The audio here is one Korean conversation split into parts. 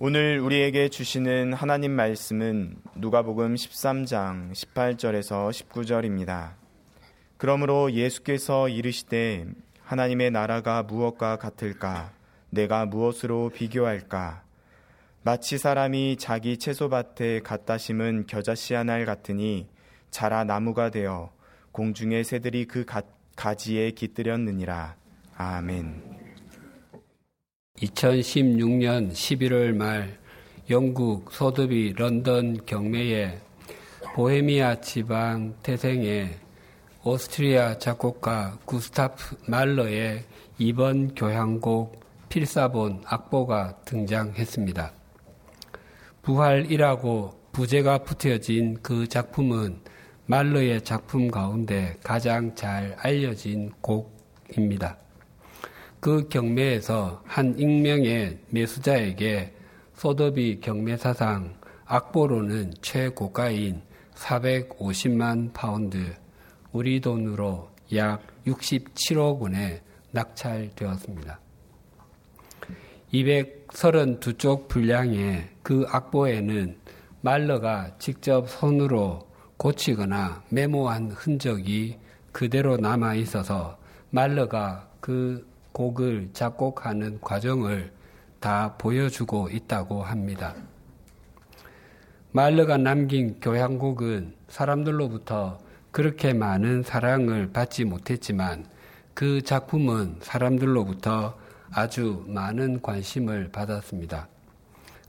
오늘 우리에게 주시는 하나님 말씀은 누가복음 13장 18절에서 19절입니다. 그러므로 예수께서 이르시되 하나님의 나라가 무엇과 같을까 내가 무엇으로 비교할까 마치 사람이 자기 채소밭에 갖다 심은 겨자씨 한알 같으니 자라 나무가 되어 공중의 새들이 그 가, 가지에 깃들였느니라 아멘. 2016년 11월 말 영국 소드비 런던 경매에 보헤미아 지방 태생의 오스트리아 작곡가 구스타프 말러의 이번 교향곡 필사본 악보가 등장했습니다. 부활이라고 부제가 붙여진 그 작품은 말러의 작품 가운데 가장 잘 알려진 곡입니다. 그 경매에서 한 익명의 매수자에게 소더비 경매 사상 악보로는 최고가인 450만 파운드, 우리 돈으로 약 67억 원에 낙찰되었습니다. 232쪽 분량의 그 악보에는 말러가 직접 손으로 고치거나 메모한 흔적이 그대로 남아 있어서 말러가 그 곡을 작곡하는 과정을 다 보여주고 있다고 합니다. 말러가 남긴 교향곡은 사람들로부터 그렇게 많은 사랑을 받지 못했지만 그 작품은 사람들로부터 아주 많은 관심을 받았습니다.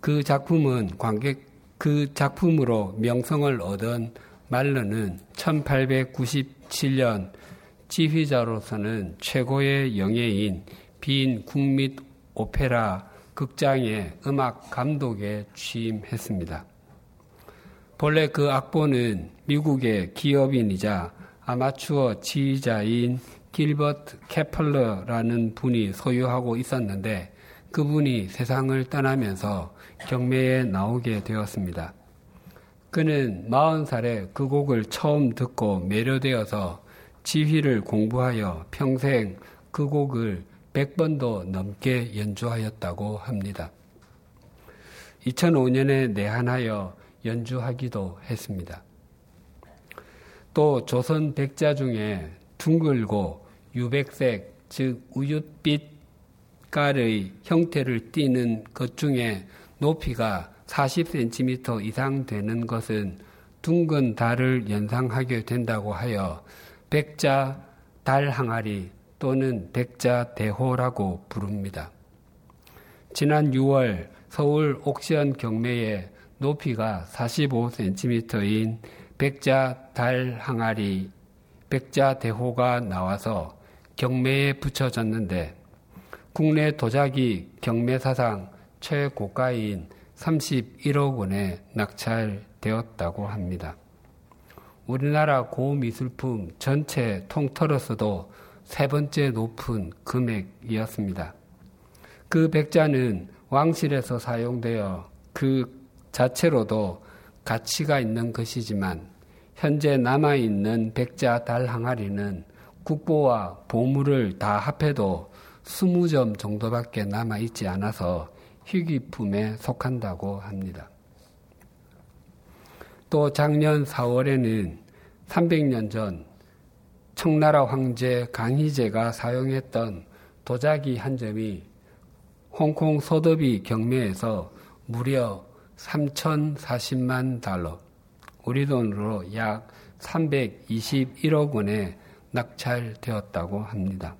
그 작품은 관객, 그 작품으로 명성을 얻은 말러는 1897년 지휘자로서는 최고의 영예인 빈 국립 오페라 극장의 음악 감독에 취임했습니다. 본래 그 악보는 미국의 기업인이자 아마추어 지휘자인 길버트 캐플러라는 분이 소유하고 있었는데 그분이 세상을 떠나면서 경매에 나오게 되었습니다. 그는 40살에 그 곡을 처음 듣고 매료되어서 지휘를 공부하여 평생 그 곡을 100번도 넘게 연주하였다고 합니다. 2005년에 내한하여 연주하기도 했습니다. 또 조선 백자 중에 둥글고 유백색, 즉 우윳빛 깔의 형태를 띠는 것 중에 높이가 40cm 이상 되는 것은 둥근 달을 연상하게 된다고 하여 백자 달 항아리 또는 백자 대호라고 부릅니다. 지난 6월 서울 옥션 경매에 높이가 45cm인 백자 달 항아리, 백자 대호가 나와서 경매에 붙여졌는데 국내 도자기 경매 사상 최고가인 31억 원에 낙찰되었다고 합니다. 우리나라 고미술품 전체 통틀어서도 세 번째 높은 금액이었습니다. 그 백자는 왕실에서 사용되어 그 자체로도 가치가 있는 것이지만 현재 남아있는 백자 달 항아리는 국보와 보물을 다 합해도 20점 정도밖에 남아있지 않아서 희귀품에 속한다고 합니다. 또 작년 4월에는 300년 전 청나라 황제 강희제가 사용했던 도자기 한 점이 홍콩 소더비 경매에서 무려 3,040만 달러, 우리 돈으로 약 321억 원에 낙찰되었다고 합니다.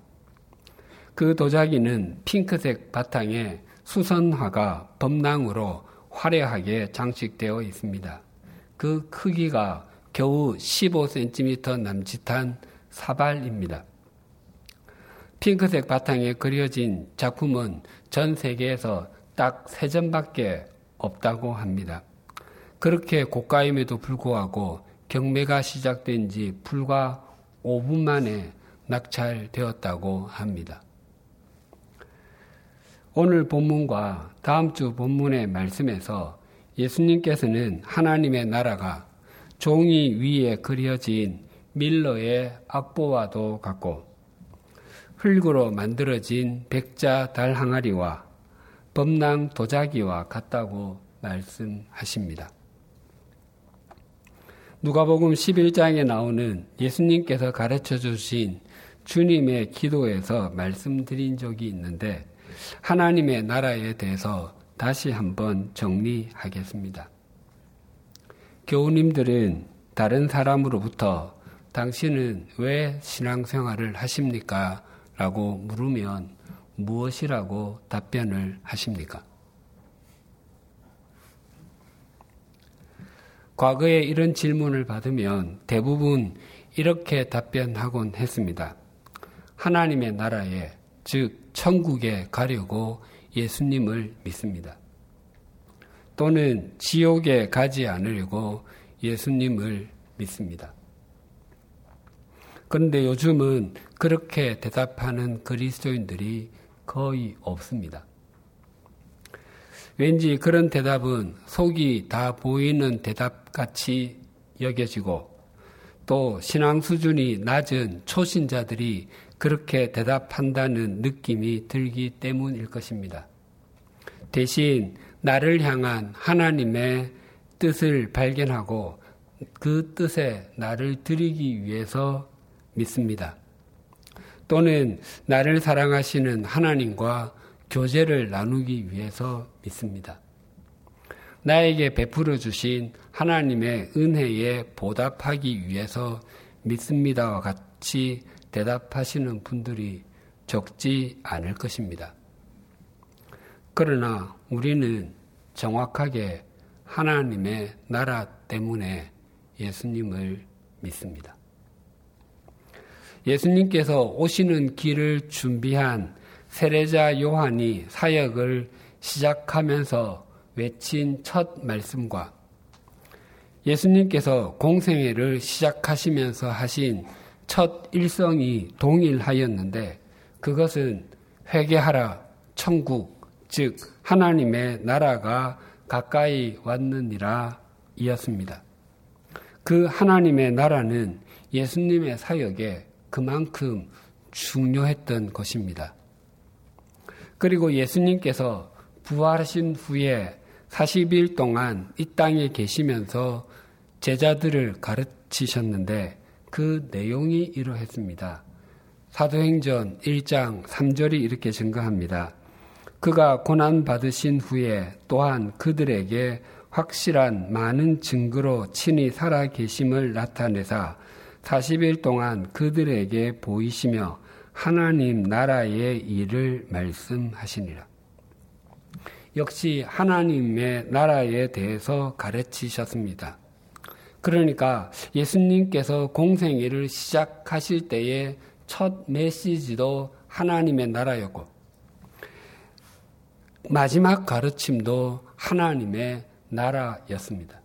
그 도자기는 핑크색 바탕에 수선화가 범랑으로 화려하게 장식되어 있습니다. 그 크기가 겨우 15cm 남짓한 사발입니다. 핑크색 바탕에 그려진 작품은 전 세계에서 딱 세 점밖에 없다고 합니다. 그렇게 고가임에도 불구하고 경매가 시작된 지 불과 5분 만에 낙찰되었다고 합니다. 오늘 본문과 다음 주 본문의 말씀에서 예수님께서는 하나님의 나라가 종이 위에 그려진 밀러의 악보와도 같고 흙으로 만들어진 백자 달 항아리와 범랑 도자기와 같다고 말씀하십니다. 누가복음 11장에 나오는 예수님께서 가르쳐 주신 주님의 기도에서 말씀드린 적이 있는데 하나님의 나라에 대해서 다시 한번 정리하겠습니다. 교우님들은 다른 사람으로부터 당신은 왜 신앙생활을 하십니까? 라고 물으면 무엇이라고 답변을 하십니까? 과거에 이런 질문을 받으면 대부분 이렇게 답변하곤 했습니다. 하나님의 나라에, 즉, 천국에 가려고 예수님을 믿습니다. 또는 지옥에 가지 않으려고 예수님을 믿습니다. 그런데 요즘은 그렇게 대답하는 그리스도인들이 거의 없습니다. 왠지 그런 대답은 속이 다 보이는 대답 같이 여겨지고 또 신앙 수준이 낮은 초신자들이 그렇게 대답한다는 느낌이 들기 때문일 것입니다. 대신 나를 향한 하나님의 뜻을 발견하고 그 뜻에 나를 드리기 위해서 믿습니다. 또는 나를 사랑하시는 하나님과 교제를 나누기 위해서 믿습니다. 나에게 베풀어 주신 하나님의 은혜에 보답하기 위해서 믿습니다와 같이 대답하시는 분들이 적지 않을 것입니다. 그러나 우리는 정확하게 하나님의 나라 때문에 예수님을 믿습니다. 예수님께서 오시는 길을 준비한 세례자 요한이 사역을 시작하면서 외친 첫 말씀과 예수님께서 공생애를 시작하시면서 하신 첫 일성이 동일하였는데 그것은 회개하라 천국 즉 하나님의 나라가 가까이 왔느니라 이었습니다. 그 하나님의 나라는 예수님의 사역에 그만큼 중요했던 것입니다. 그리고 예수님께서 부활하신 후에 40일 동안 이 땅에 계시면서 제자들을 가르치셨는데 그 내용이 이러했습니다. 사도행전 1장 3절이 이렇게 증가합니다. 그가 고난받으신 후에 또한 그들에게 확실한 많은 증거로 친히 살아 계심을 나타내사 40일 동안 그들에게 보이시며 하나님 나라의 일을 말씀하시니라. 역시 하나님의 나라에 대해서 가르치셨습니다. 그러니까 예수님께서 공생애를 시작하실 때의 첫 메시지도 하나님의 나라였고 마지막 가르침도 하나님의 나라였습니다.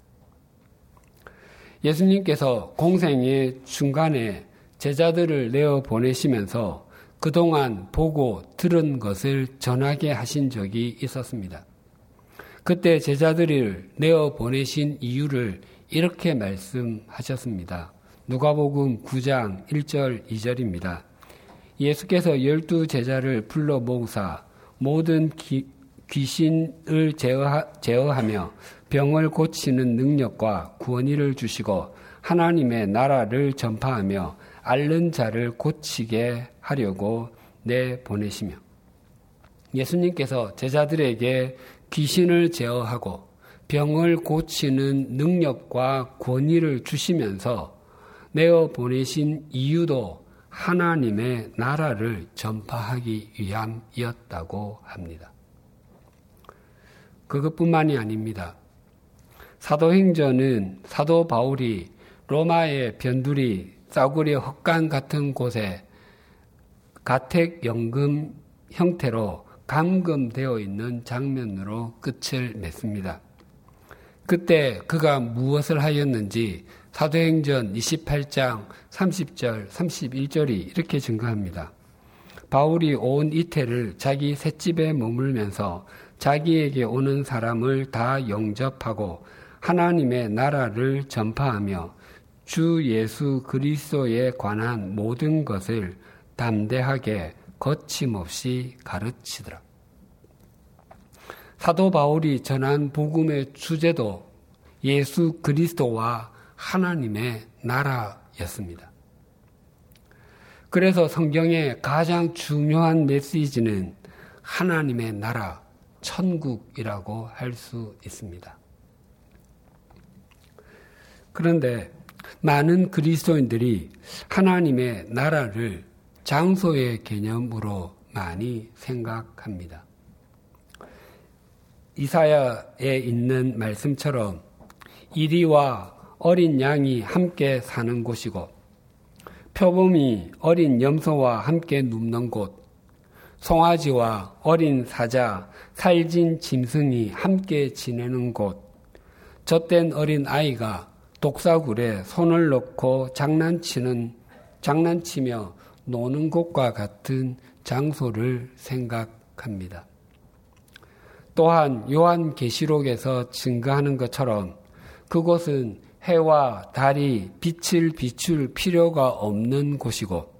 예수님께서 공생의 중간에 제자들을 내어 보내시면서 그동안 보고 들은 것을 전하게 하신 적이 있었습니다. 그때 제자들을 내어 보내신 이유를 이렇게 말씀하셨습니다. 누가복음 9장 1절 2절입니다. 예수께서 열두 제자를 불러 모으사 모든 기, 귀신을 제어하, 제어하며 병을 고치는 능력과 구원의를 주시고 하나님의 나라를 전파하며 앓는 자를 고치게 하려고 내 보내시며 예수님께서 제자들에게 귀신을 제어하고 병을 고치는 능력과 권위를 주시면서 내어 보내신 이유도 하나님의 나라를 전파하기 위함이었다고 합니다. 그것뿐만이 아닙니다. 사도행전은 사도 바울이 로마의 변두리 싸구려 헛간 같은 곳에 가택연금 형태로 감금되어 있는 장면으로 끝을 맺습니다. 그때 그가 무엇을 하였는지 사도행전 28장 30절, 31절이 이렇게 증가합니다. 바울이 온 이태를 자기 셋집에 머물면서 자기에게 오는 사람을 다 영접하고 하나님의 나라를 전파하며 주 예수 그리스도에 관한 모든 것을 담대하게 거침없이 가르치더라. 사도 바울이 전한 복음의 주제도 예수 그리스도와 하나님의 나라였습니다. 그래서 성경의 가장 중요한 메시지는 하나님의 나라, 천국이라고 할 수 있습니다. 그런데 많은 그리스도인들이 하나님의 나라를 장소의 개념으로 많이 생각합니다. 이사야에 있는 말씀처럼 이리와 어린 양이 함께 사는 곳이고 표범이 어린 염소와 함께 눕는 곳, 송아지와 어린 사자, 살진 짐승이 함께 지내는 곳, 젖된 어린 아이가 독사굴에 손을 넣고 장난치는, 장난치며 노는 곳과 같은 장소를 생각합니다. 또한 요한 계시록에서 증거하는 것처럼 그곳은 해와 달이 빛을 비출 필요가 없는 곳이고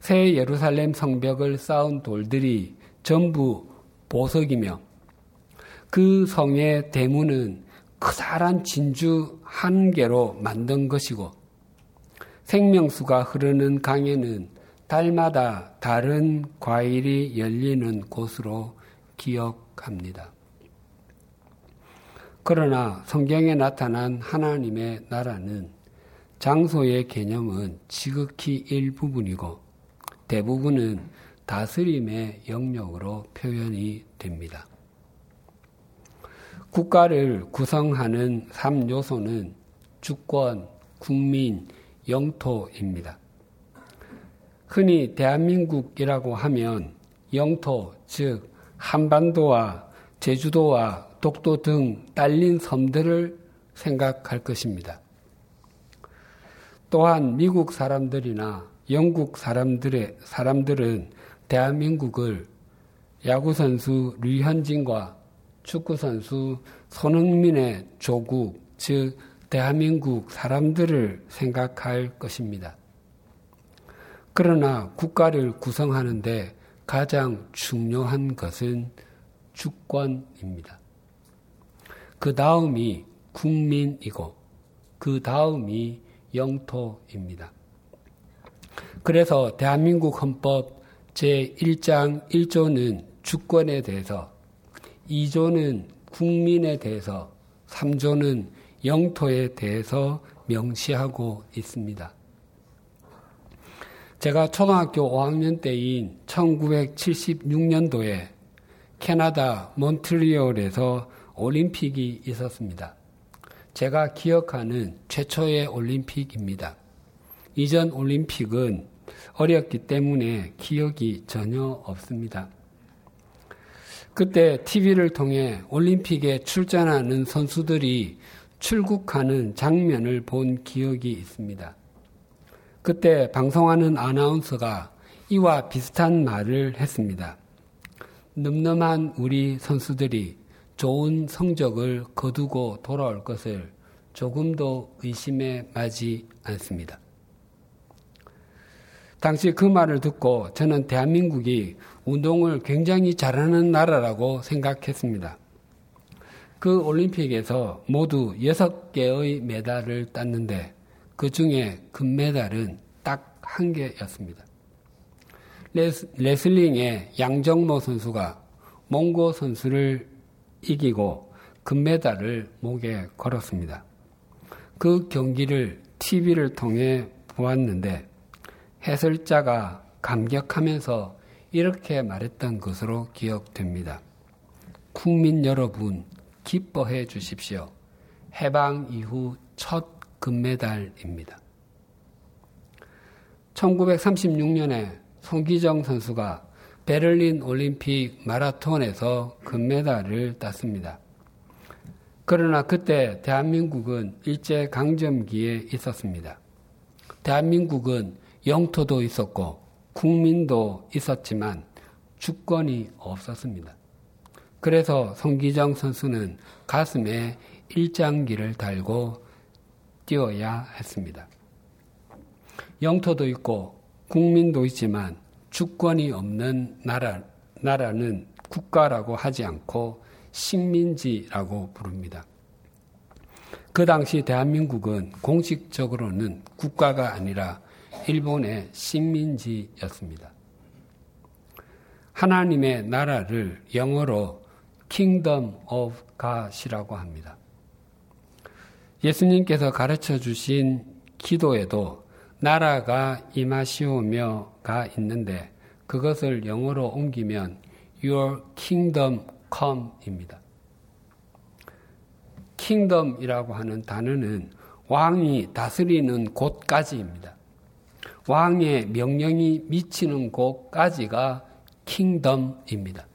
새 예루살렘 성벽을 쌓은 돌들이 전부 보석이며 그 성의 대문은 크사란 진주 한 개로 만든 것이고 생명수가 흐르는 강에는 달마다 다른 과일이 열리는 곳으로 기억합니다. 그러나 성경에 나타난 하나님의 나라는 장소의 개념은 지극히 일부분이고 대부분은 다스림의 영역으로 표현이 됩니다. 국가를 구성하는 3요소는 주권, 국민, 영토입니다. 흔히 대한민국이라고 하면 영토, 즉 한반도와 제주도와 독도 등 딸린 섬들을 생각할 것입니다. 또한 미국 사람들이나 영국 사람들의 사람들은 대한민국을 야구 선수 류현진과 축구 선수 손흥민의 조국, 즉 대한민국 사람들을 생각할 것입니다. 그러나 국가를 구성하는데 가장 중요한 것은 주권입니다. 그 다음이 국민이고 그 다음이 영토입니다. 그래서 대한민국 헌법 제1장 1조는 주권에 대해서 2조는 국민에 대해서 3조는 영토에 대해서 명시하고 있습니다. 제가 초등학교 5학년 때인 1976년도에 캐나다 몬트리올에서 올림픽이 있었습니다. 제가 기억하는 최초의 올림픽입니다. 이전 올림픽은 어렸기 때문에 기억이 전혀 없습니다. 그때 TV를 통해 올림픽에 출전하는 선수들이 출국하는 장면을 본 기억이 있습니다. 그때 방송하는 아나운서가 이와 비슷한 말을 했습니다. 늠름한 우리 선수들이 좋은 성적을 거두고 돌아올 것을 조금도 의심해 마지 않습니다. 당시 그 말을 듣고 저는 대한민국이 운동을 굉장히 잘하는 나라라고 생각했습니다. 그 올림픽에서 모두 6개의 메달을 땄는데 그 중에 금메달은 딱 한 개였습니다. 레슬링의 양정모 선수가 몽고 선수를 이기고 금메달을 목에 걸었습니다. 그 경기를 TV를 통해 보았는데 해설자가 감격하면서 이렇게 말했던 것으로 기억됩니다. 국민 여러분, 기뻐해 주십시오. 해방 이후 첫 금메달입니다. 1936년에 송기정 선수가 베를린 올림픽 마라톤에서 금메달을 땄습니다. 그러나 그때 대한민국은 일제 강점기에 있었습니다. 대한민국은 영토도 있었고 국민도 있었지만 주권이 없었습니다. 그래서 송기정 선수는 가슴에 일장기를 달고 뛰어야 했습니다. 영토도 있고 국민도 있지만 주권이 없는 나라, 나라는 국가라고 하지 않고 식민지라고 부릅니다. 그 당시 대한민국은 공식적으로는 국가가 아니라 일본의 식민지였습니다. 하나님의 나라를 영어로 Kingdom of God이라고 합니다. 예수님께서 가르쳐 주신 기도에도 나라가 임하시오며가 있는데 그것을 영어로 옮기면 Your Kingdom Come입니다. Kingdom이라고 하는 단어는 왕이 다스리는 곳까지입니다. 왕의 명령이 미치는 곳까지가 킹덤입니다.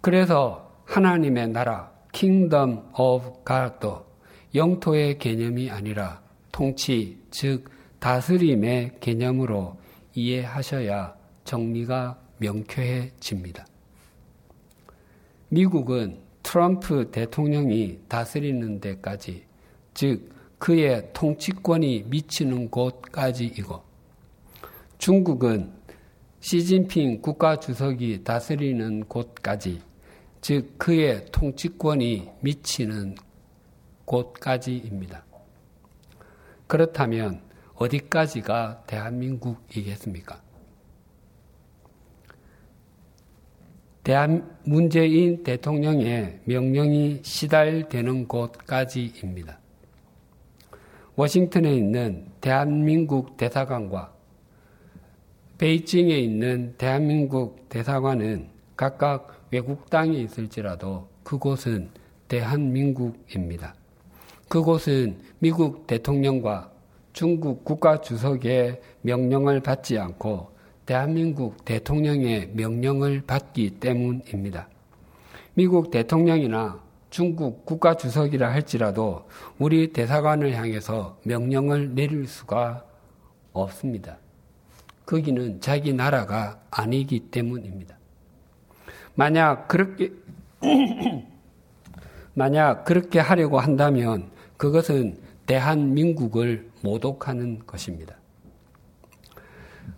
그래서 하나님의 나라, Kingdom of God도 영토의 개념이 아니라 통치, 즉 다스림의 개념으로 이해하셔야 정리가 명쾌해집니다. 미국은 트럼프 대통령이 다스리는 데까지, 즉 그의 통치권이 미치는 곳까지이고, 중국은 시진핑 국가주석이 다스리는 곳까지, 즉 그의 통치권이 미치는 곳까지입니다. 그렇다면 어디까지가 대한민국이겠습니까? 대한 문재인 대통령의 명령이 시달되는 곳까지입니다. 워싱턴에 있는 대한민국 대사관과 베이징에 있는 대한민국 대사관은 각각 외국 땅에 있을지라도 그곳은 대한민국입니다. 그곳은 미국 대통령과 중국 국가 주석의 명령을 받지 않고 대한민국 대통령의 명령을 받기 때문입니다. 미국 대통령이나 중국 국가 주석이라 할지라도 우리 대사관을 향해서 명령을 내릴 수가 없습니다. 거기는 자기 나라가 아니기 때문입니다. 만약 그렇게 만약 그렇게 하려고 한다면 그것은 대한민국을 모독하는 것입니다.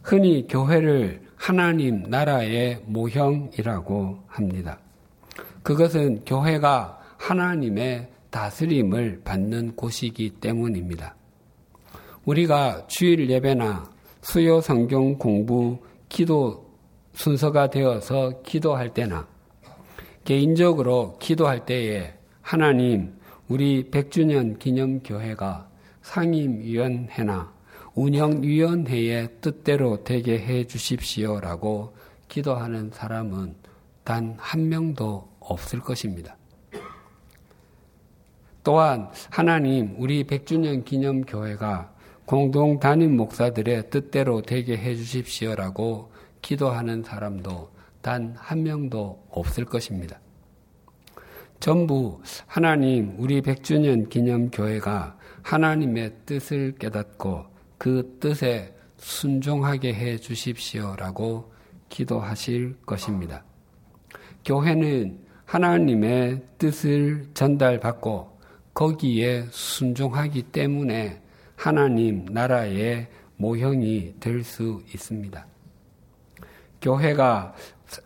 흔히 교회를 하나님 나라의 모형이라고 합니다. 그것은 교회가 하나님의 다스림을 받는 곳이기 때문입니다. 우리가 주일 예배나 수요 성경 공부, 기도 순서가 되어서 기도할 때나 개인적으로 기도할 때에 하나님, 우리 100주년 기념교회가 상임위원회나 운영위원회의 뜻대로 되게 해 주십시오라고 기도하는 사람은 단 한 명도 없을 것입니다. 또한 하나님 우리 100주년 기념교회가 공동 담임 목사들의 뜻대로 되게 해 주십시오라고 기도하는 사람도 단 한 명도 없을 것입니다. 전부 하나님 우리 100주년 기념교회가 하나님의 뜻을 깨닫고 그 뜻에 순종하게 해 주십시오라고 기도하실 것입니다. 교회는 하나님의 뜻을 전달받고 거기에 순종하기 때문에 하나님 나라의 모형이 될 수 있습니다. 교회가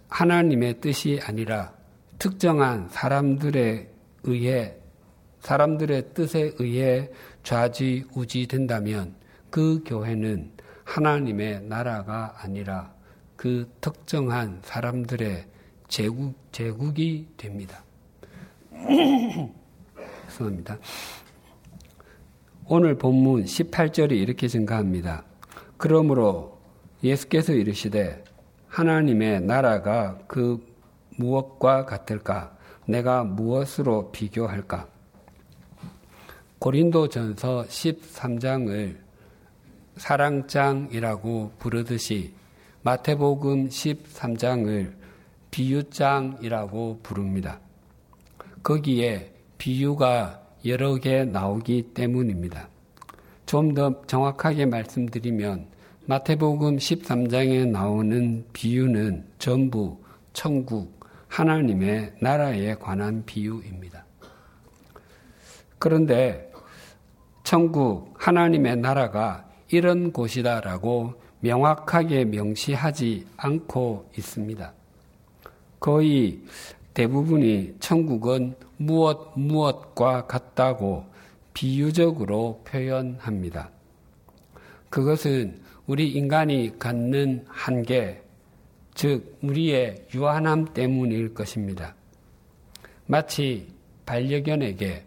하나님의 뜻이 아니라 특정한 사람들에 의해 사람들의 뜻에 의해 좌지우지 된다면 그 교회는 하나님의 나라가 아니라 그 특정한 사람들의 제국, 제국이 됩니다. 죄송합니다. 오늘 본문 18절이 이렇게 증가합니다. 그러므로 예수께서 이르시되 하나님의 나라가 그 무엇과 같을까? 내가 무엇으로 비교할까? 고린도 전서 13장을 사랑장이라고 부르듯이 마태복음 13장을 비유장이라고 부릅니다. 거기에 비유가 여러 개 나오기 때문입니다. 좀 더 정확하게 말씀드리면 마태복음 13장에 나오는 비유는 전부 천국, 하나님의 나라에 관한 비유입니다. 그런데 천국, 하나님의 나라가 이런 곳이다라고 명확하게 명시하지 않고 있습니다. 거의 대부분이 천국은 무엇 무엇과 같다고 비유적으로 표현합니다. 그것은 우리 인간이 갖는 한계, 즉, 우리의 유한함 때문일 것입니다. 마치 반려견에게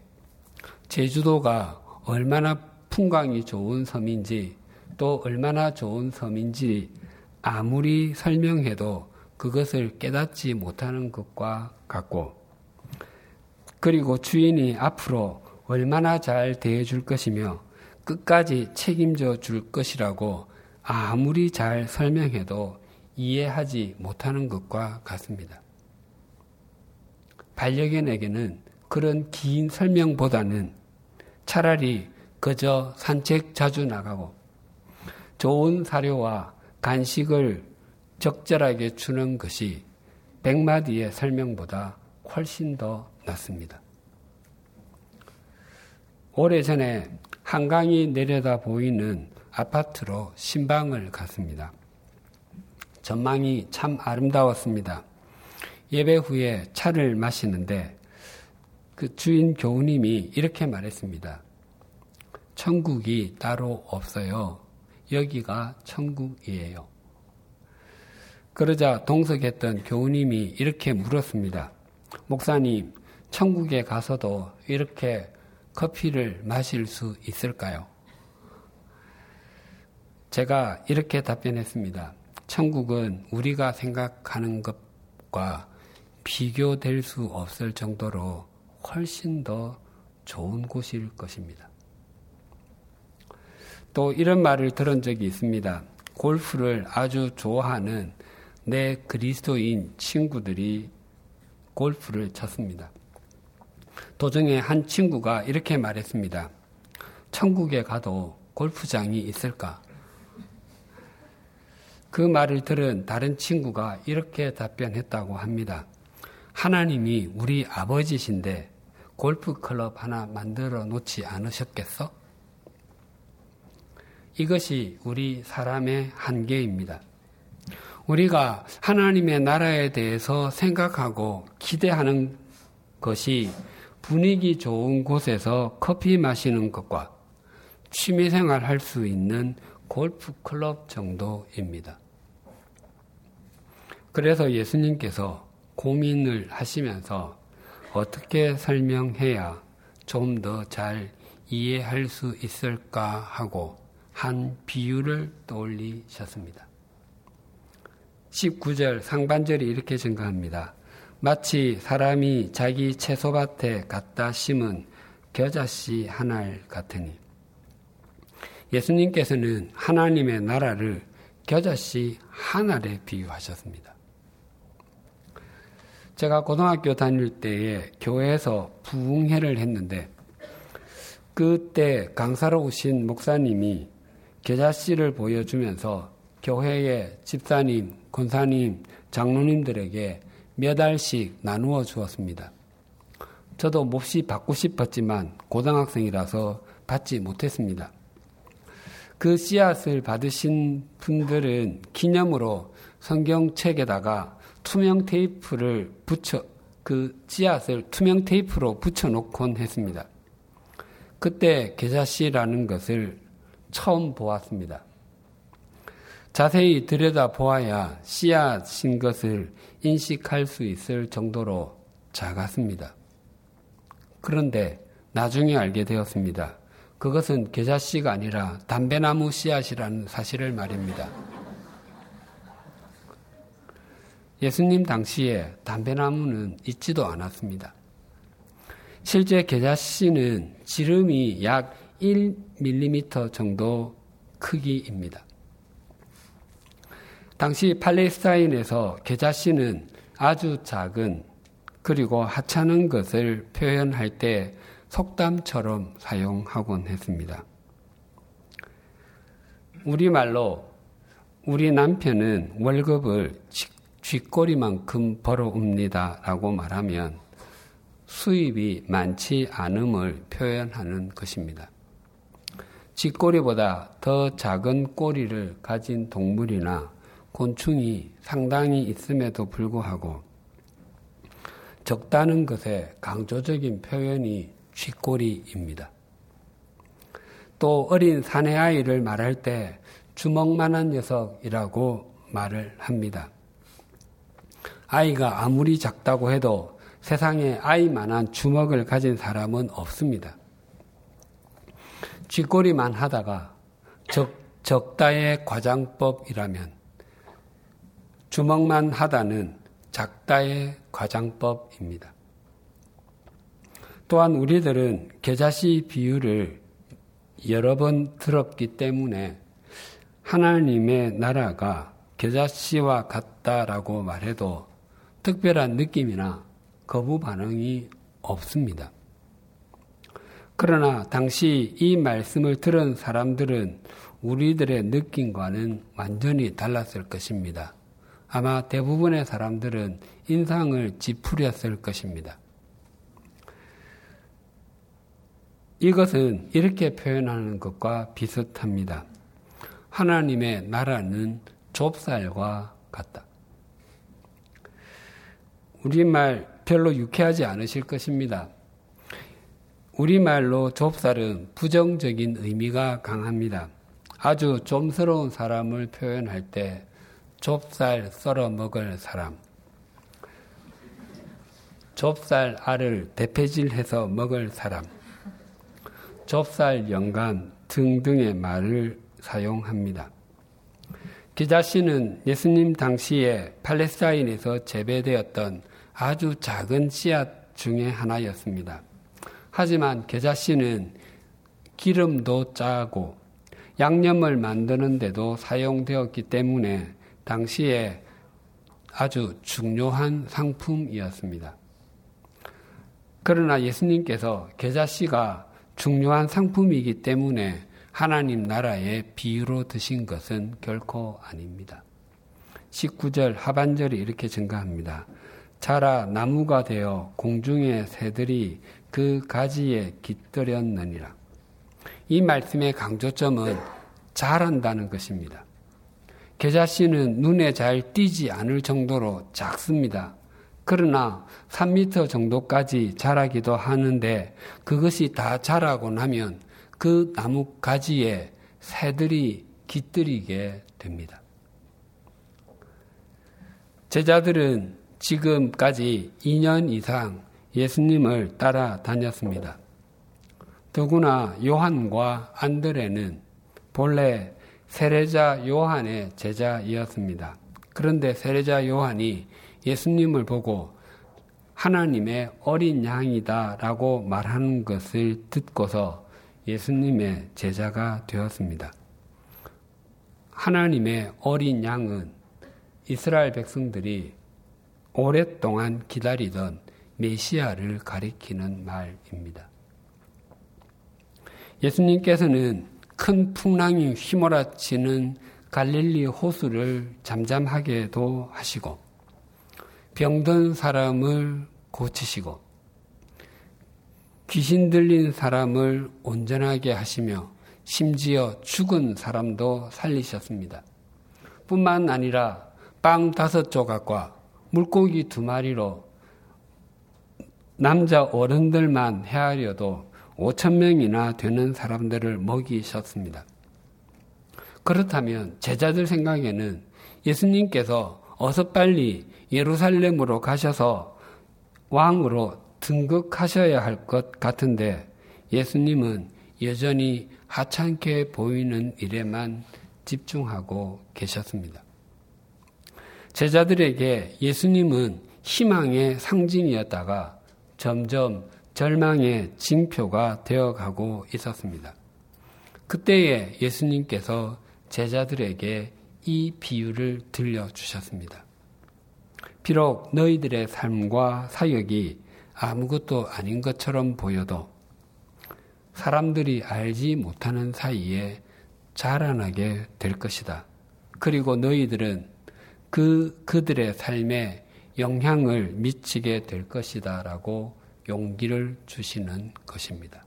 제주도가 얼마나 풍광이 좋은 섬인지 또 얼마나 좋은 섬인지 아무리 설명해도 그것을 깨닫지 못하는 것과 같고 그리고 주인이 앞으로 얼마나 잘 대해줄 것이며 끝까지 책임져 줄 것이라고 아무리 잘 설명해도 이해하지 못하는 것과 같습니다. 반려견에게는 그런 긴 설명보다는 차라리 그저 산책 자주 나가고 좋은 사료와 간식을 적절하게 주는 것이 백마디의 설명보다 훨씬 더 낫습니다. 오래전에 한강이 내려다 보이는 아파트로 신방을 갔습니다. 전망이 참 아름다웠습니다. 예배 후에 차를 마시는데 그 주인 교우님이 이렇게 말했습니다. 천국이 따로 없어요. 여기가 천국이에요. 그러자 동석했던 교우님이 이렇게 물었습니다. 목사님, 천국에 가서도 이렇게 커피를 마실 수 있을까요? 제가 이렇게 답변했습니다. 천국은 우리가 생각하는 것과 비교될 수 없을 정도로 훨씬 더 좋은 곳일 것입니다. 또 이런 말을 들은 적이 있습니다. 골프를 아주 좋아하는 내 그리스도인 친구들이 골프를 쳤습니다. 도중에 한 친구가 이렇게 말했습니다. 천국에 가도 골프장이 있을까? 그 말을 들은 다른 친구가 이렇게 답변했다고 합니다. 하나님이 우리 아버지신데 골프 클럽 하나 만들어 놓지 않으셨겠어? 이것이 우리 사람의 한계입니다. 우리가 하나님의 나라에 대해서 생각하고 기대하는 것이 분위기 좋은 곳에서 커피 마시는 것과 취미생활 할 수 있는 골프 클럽 정도입니다. 그래서 예수님께서 고민을 하시면서 어떻게 설명해야 좀 더 잘 이해할 수 있을까 하고 한 비유를 떠올리셨습니다. 19절 상반절이 이렇게 증가합니다. 마치 사람이 자기 채소밭에 갖다 심은 겨자씨 하나를 같으니 예수님께서는 하나님의 나라를 겨자씨 하나에 비유하셨습니다. 제가 고등학교 다닐 때에 교회에서 부흥회를 했는데 그때 강사로 오신 목사님이 겨자씨를 보여주면서 교회의 집사님, 권사님, 장로님들에게 몇 알씩 나누어 주었습니다. 저도 몹시 받고 싶었지만 고등학생이라서 받지 못했습니다. 그 씨앗을 받으신 분들은 기념으로 성경책에다가 투명 테이프를 붙여 그 씨앗을 투명 테이프로 붙여 놓곤 했습니다. 그때 계자씨라는 것을 처음 보았습니다. 자세히 들여다 보아야 씨앗인 것을 인식할 수 있을 정도로 작았습니다. 그런데 나중에 알게 되었습니다. 그것은 계자씨가 아니라 담배나무 씨앗이라는 사실을 말입니다. 예수님 당시에 담배나무는 있지도 않았습니다. 실제 계자씨는 지름이 약 1mm 정도 크기입니다. 당시 팔레스타인에서 계자씨는 아주 작은 그리고 하찮은 것을 표현할 때 속담처럼 사용하곤 했습니다. 우리말로 우리 남편은 월급을 쥐꼬리만큼 벌어옵니다 라고 말하면 수입이 많지 않음을 표현하는 것입니다. 쥐꼬리보다 더 작은 꼬리를 가진 동물이나 곤충이 상당히 있음에도 불구하고 적다는 것의 강조적인 표현이 쥐꼬리입니다. 또 어린 사내 아이를 말할 때 주먹만한 녀석이라고 말을 합니다. 아이가 아무리 작다고 해도 세상에 아이만한 주먹을 가진 사람은 없습니다. 쥐꼬리만 하다가 적, 적다의 과장법이라면 주먹만 하다는 작다의 과장법입니다. 또한 우리들은 계자씨 비유를 여러 번 들었기 때문에 하나님의 나라가 계자씨와 같다라고 말해도 특별한 느낌이나 거부 반응이 없습니다. 그러나 당시 이 말씀을 들은 사람들은 우리들의 느낌과는 완전히 달랐을 것입니다. 아마 대부분의 사람들은 인상을 찌푸렸을 것입니다. 이것은 이렇게 표현하는 것과 비슷합니다. 하나님의 나라는 좁쌀과 같다. 우리말 별로 유쾌하지 않으실 것입니다. 우리말로 좁쌀은 부정적인 의미가 강합니다. 아주 좀스러운 사람을 표현할 때 좁쌀 썰어 먹을 사람, 좁쌀 알을 대패질해서 먹을 사람, 좁쌀 영감 등등의 말을 사용합니다. 기자 씨는 예수님 당시에 팔레스타인에서 재배되었던 아주 작은 씨앗 중의 하나였습니다. 하지만 계자 씨는 기름도 짜고 양념을 만드는데도 사용되었기 때문에 당시에 아주 중요한 상품이었습니다. 그러나 예수님께서 계자 씨가 중요한 상품이기 때문에 하나님 나라의 비유로 드신 것은 결코 아닙니다. 19절 하반절이 이렇게 증가합니다. 자라 나무가 되어 공중의 새들이 그 가지에 깃들였느니라. 이 말씀의 강조점은 자란다는 것입니다. 계자씨는 눈에 잘 띄지 않을 정도로 작습니다. 그러나 3미터 정도까지 자라기도 하는데 그것이 다 자라고 나면 그 나무 가지에 새들이 깃들이게 됩니다. 제자들은 지금까지 2년 이상 예수님을 따라 다녔습니다. 더구나 요한과 안드레는 본래 세례자 요한의 제자이었습니다. 그런데 세례자 요한이 예수님을 보고 하나님의 어린 양이다 라고 말하는 것을 듣고서 예수님의 제자가 되었습니다. 하나님의 어린 양은 이스라엘 백성들이 오랫동안 기다리던 메시아를 가리키는 말입니다. 예수님께서는 큰 풍랑이 휘몰아치는 갈릴리 호수를 잠잠하게도 하시고 병든 사람을 고치시고 귀신 들린 사람을 온전하게 하시며 심지어 죽은 사람도 살리셨습니다. 뿐만 아니라 빵 다섯 조각과 물고기 두 마리로 남자 어른들만 헤아려도 5천 명이나 되는 사람들을 먹이셨습니다. 그렇다면 제자들 생각에는 예수님께서 어서 빨리 예루살렘으로 가셔서 왕으로 등극하셔야 할 것 같은데 예수님은 여전히 하찮게 보이는 일에만 집중하고 계셨습니다. 제자들에게 예수님은 희망의 상징이었다가 점점 절망의 징표가 되어가고 있었습니다. 그때에 예수님께서 제자들에게 이 비유를 들려주셨습니다. 비록 너희들의 삶과 사역이 아무것도 아닌 것처럼 보여도 사람들이 알지 못하는 사이에 자라나게 될 것이다. 그리고 너희들은 그, 그들의 삶에 영향을 미치게 될 것이다. 라고 용기를 주시는 것입니다.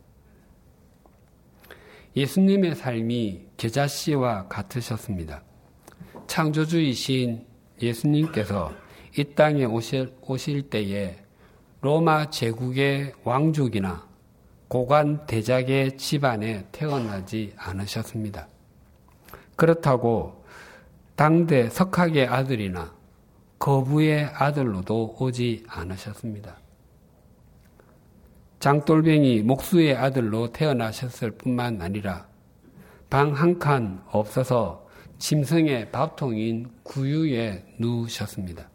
예수님의 삶이 계자씨와 같으셨습니다. 창조주이신 예수님께서 이 땅에 오실, 오실 때에 로마 제국의 왕족이나 고관 대작의 집안에 태어나지 않으셨습니다. 그렇다고 당대 석학의 아들이나 거부의 아들로도 오지 않으셨습니다. 장돌뱅이 목수의 아들로 태어나셨을 뿐만 아니라 방 한 칸 없어서 짐승의 밥통인 구유에 누우셨습니다.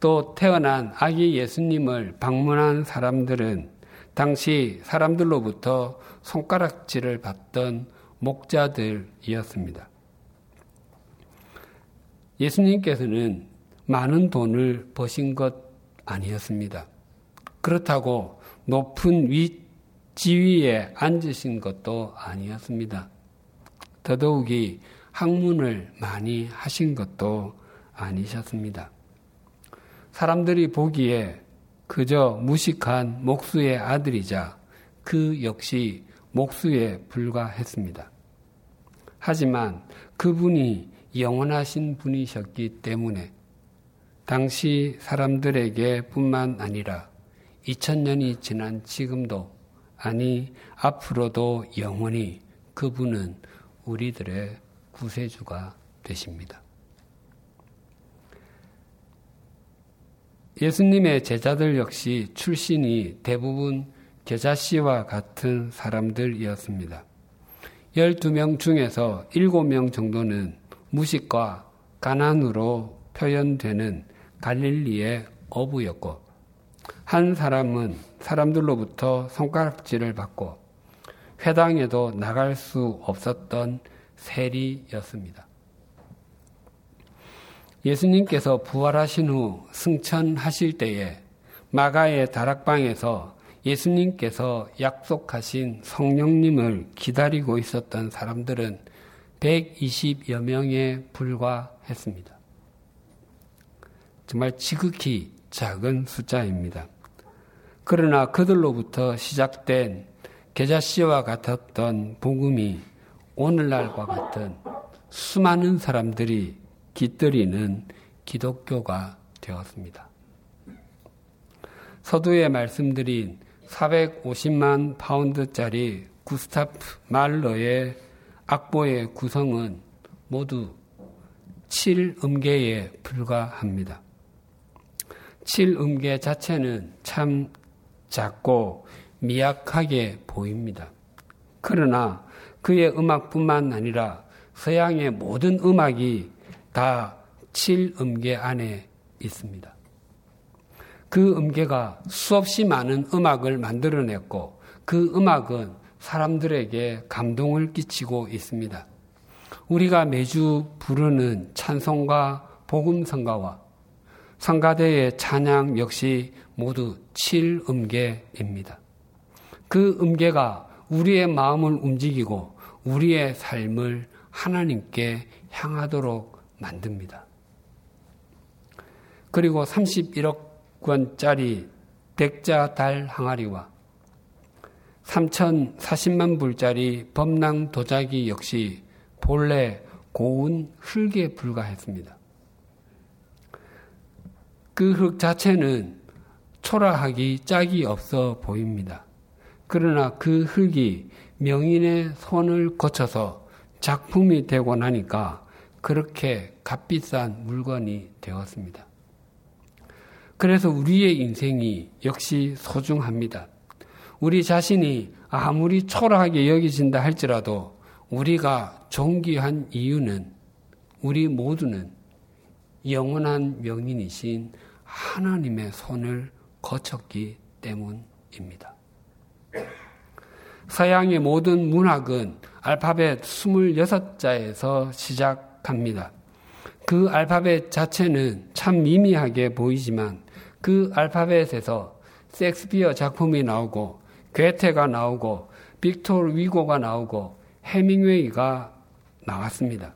또 태어난 아기 예수님을 방문한 사람들은 당시 사람들로부터 손가락질을 받던 목자들이었습니다. 예수님께서는 많은 돈을 버신 것 아니었습니다. 그렇다고 높은 위, 지위에 앉으신 것도 아니었습니다. 더더욱이 학문을 많이 하신 것도 아니셨습니다. 사람들이 보기에 그저 무식한 목수의 아들이자 그 역시 목수에 불과했습니다. 하지만 그분이 영원하신 분이셨기 때문에 당시 사람들에게 뿐만 아니라 2000년이 지난 지금도 아니 앞으로도 영원히 그분은 우리들의 구세주가 되십니다. 예수님의 제자들 역시 출신이 대부분 겨자씨와 같은 사람들이었습니다. 12명 중에서 7명 정도는 무식과 가난으로 표현되는 갈릴리의 어부였고, 한 사람은 사람들로부터 손가락질을 받고 회당에도 나갈 수 없었던 세리였습니다. 예수님께서 부활하신 후 승천하실 때에 마가의 다락방에서 예수님께서 약속하신 성령님을 기다리고 있었던 사람들은 120여 명에 불과했습니다. 정말 지극히 작은 숫자입니다. 그러나 그들로부터 시작된 계자씨와 같았던 복음이 오늘날과 같은 수많은 사람들이 깃들이는 기독교가 되었습니다. 서두에 말씀드린 450만 파운드짜리 구스타프 말러의 악보의 구성은 모두 7음계에 불과합니다. 7음계 자체는 참 작고 미약하게 보입니다. 그러나 그의 음악뿐만 아니라 서양의 모든 음악이 다 7음계 안에 있습니다. 그 음계가 수없이 많은 음악을 만들어냈고 그 음악은 사람들에게 감동을 끼치고 있습니다. 우리가 매주 부르는 찬송과 복음성가와 성가대의 찬양 역시 모두 7음계입니다. 그 음계가 우리의 마음을 움직이고 우리의 삶을 하나님께 향하도록 만듭니다. 그리고 31억 권짜리 백자 달 항아리와 3,040만 불짜리 범랑 도자기 역시 본래 고운 흙에 불과했습니다. 그 흙 자체는 초라하기 짝이 없어 보입니다. 그러나 그 흙이 명인의 손을 거쳐서 작품이 되고 나니까 그렇게 값비싼 물건이 되었습니다. 그래서 우리의 인생이 역시 소중합니다. 우리 자신이 아무리 초라하게 여기진다 할지라도 우리가 존귀한 이유는 우리 모두는 영원한 명인이신 하나님의 손을 거쳤기 때문입니다. 서양의 모든 문학은 알파벳 26자에서 시작합니다. 그 알파벳 자체는 참 미미하게 보이지만 그 알파벳에서 섹스피어 작품이 나오고 괴테가 나오고 빅토르 위고가 나오고 해밍웨이가 나왔습니다.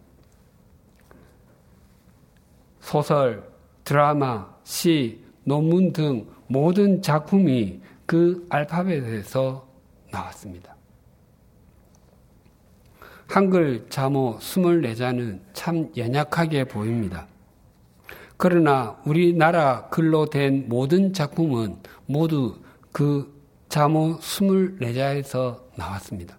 소설, 드라마, 시, 논문 등 모든 작품이 그 알파벳에서 나왔습니다. 한글 자모 24자는 참 연약하게 보입니다. 그러나 우리나라 글로 된 모든 작품은 모두 그 자모 24자에서 나왔습니다.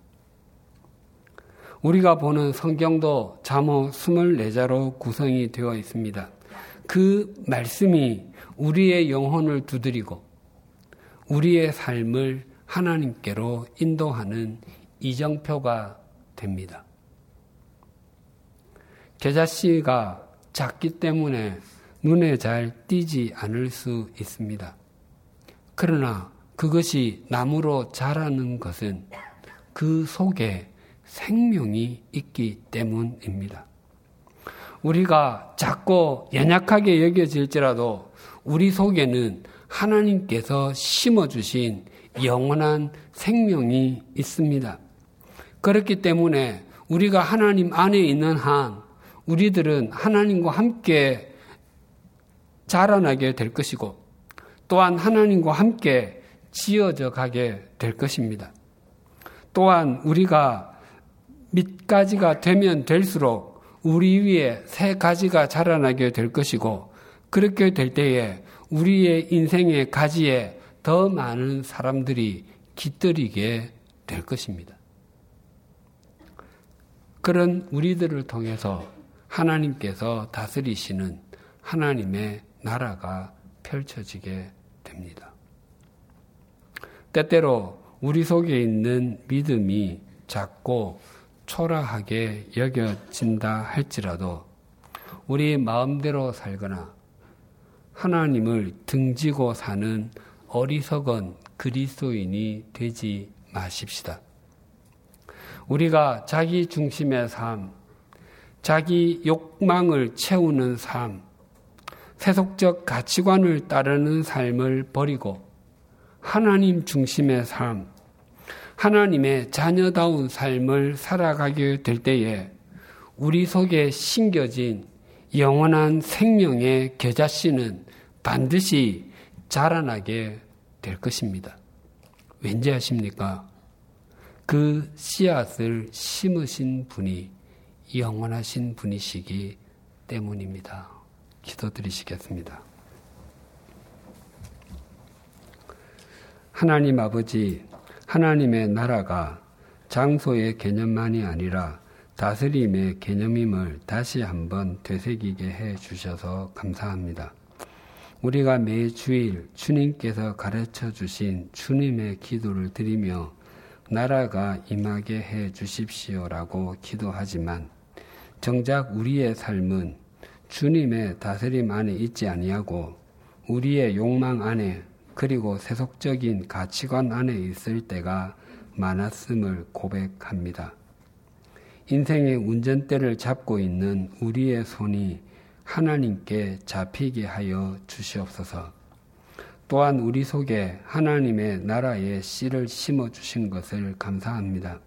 우리가 보는 성경도 자모 24자로 구성이 되어 있습니다. 그 말씀이 우리의 영혼을 두드리고 우리의 삶을 하나님께로 인도하는 이정표가 됩니다. 계자씨가 작기 때문에 눈에 잘 띄지 않을 수 있습니다. 그러나 그것이 나무로 자라는 것은 그 속에 생명이 있기 때문입니다. 우리가 작고 연약하게 여겨질지라도 우리 속에는 하나님께서 심어주신 영원한 생명이 있습니다. 그렇기 때문에 우리가 하나님 안에 있는 한 우리들은 하나님과 함께 자라나게 될 것이고 또한 하나님과 함께 지어져 가게 될 것입니다. 또한 우리가 밑가지가 되면 될수록 우리 위에 새 가지가 자라나게 될 것이고 그렇게 될 때에 우리의 인생의 가지에 더 많은 사람들이 깃들이게 될 것입니다. 그런 우리들을 통해서 하나님께서 다스리시는 하나님의 나라가 펼쳐지게 됩니다. 때때로 우리 속에 있는 믿음이 작고 초라하게 여겨진다 할지라도 우리 마음대로 살거나 하나님을 등지고 사는 어리석은 그리스도인이 되지 마십시다. 우리가 자기 중심의 삶, 자기 욕망을 채우는 삶, 세속적 가치관을 따르는 삶을 버리고 하나님 중심의 삶, 하나님의 자녀다운 삶을 살아가게 될 때에 우리 속에 심겨진 영원한 생명의 계자씨는 반드시 자라나게 될 것입니다. 왠지 아십니까? 그 씨앗을 심으신 분이 영원하신 분이시기 때문입니다. 기도드리시겠습니다. 하나님 아버지, 하나님의 나라가 장소의 개념만이 아니라 다스림의 개념임을 다시 한번 되새기게 해 주셔서 감사합니다. 우리가 매 주일 주님께서 가르쳐 주신 주님의 기도를 드리며 나라가 임하게 해 주십시오라고 기도하지만 정작 우리의 삶은 주님의 다스림 안에 있지 아니하고 우리의 욕망 안에 그리고 세속적인 가치관 안에 있을 때가 많았음을 고백합니다. 인생의 운전대를 잡고 있는 우리의 손이 하나님께 잡히게 하여 주시옵소서. 또한 우리 속에 하나님의 나라의 씨를 심어 주신 것을 감사합니다.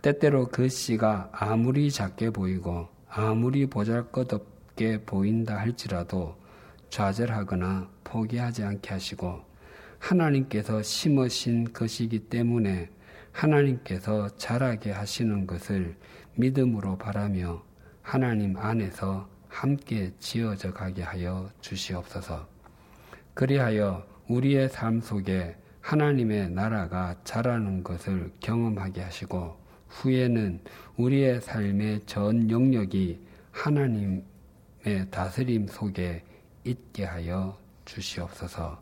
때때로 그 씨가 아무리 작게 보이고 아무리 보잘 것 없게 보인다 할지라도 좌절하거나 포기하지 않게 하시고 하나님께서 심으신 것이기 때문에 하나님께서 자라게 하시는 것을 믿음으로 바라며 하나님 안에서 함께 지어져 가게 하여 주시옵소서. 그리하여 우리의 삶 속에 하나님의 나라가 자라는 것을 경험하게 하시고 후에는 우리의 삶의 전 영역이 하나님의 다스림 속에 있게 하여 주시옵소서.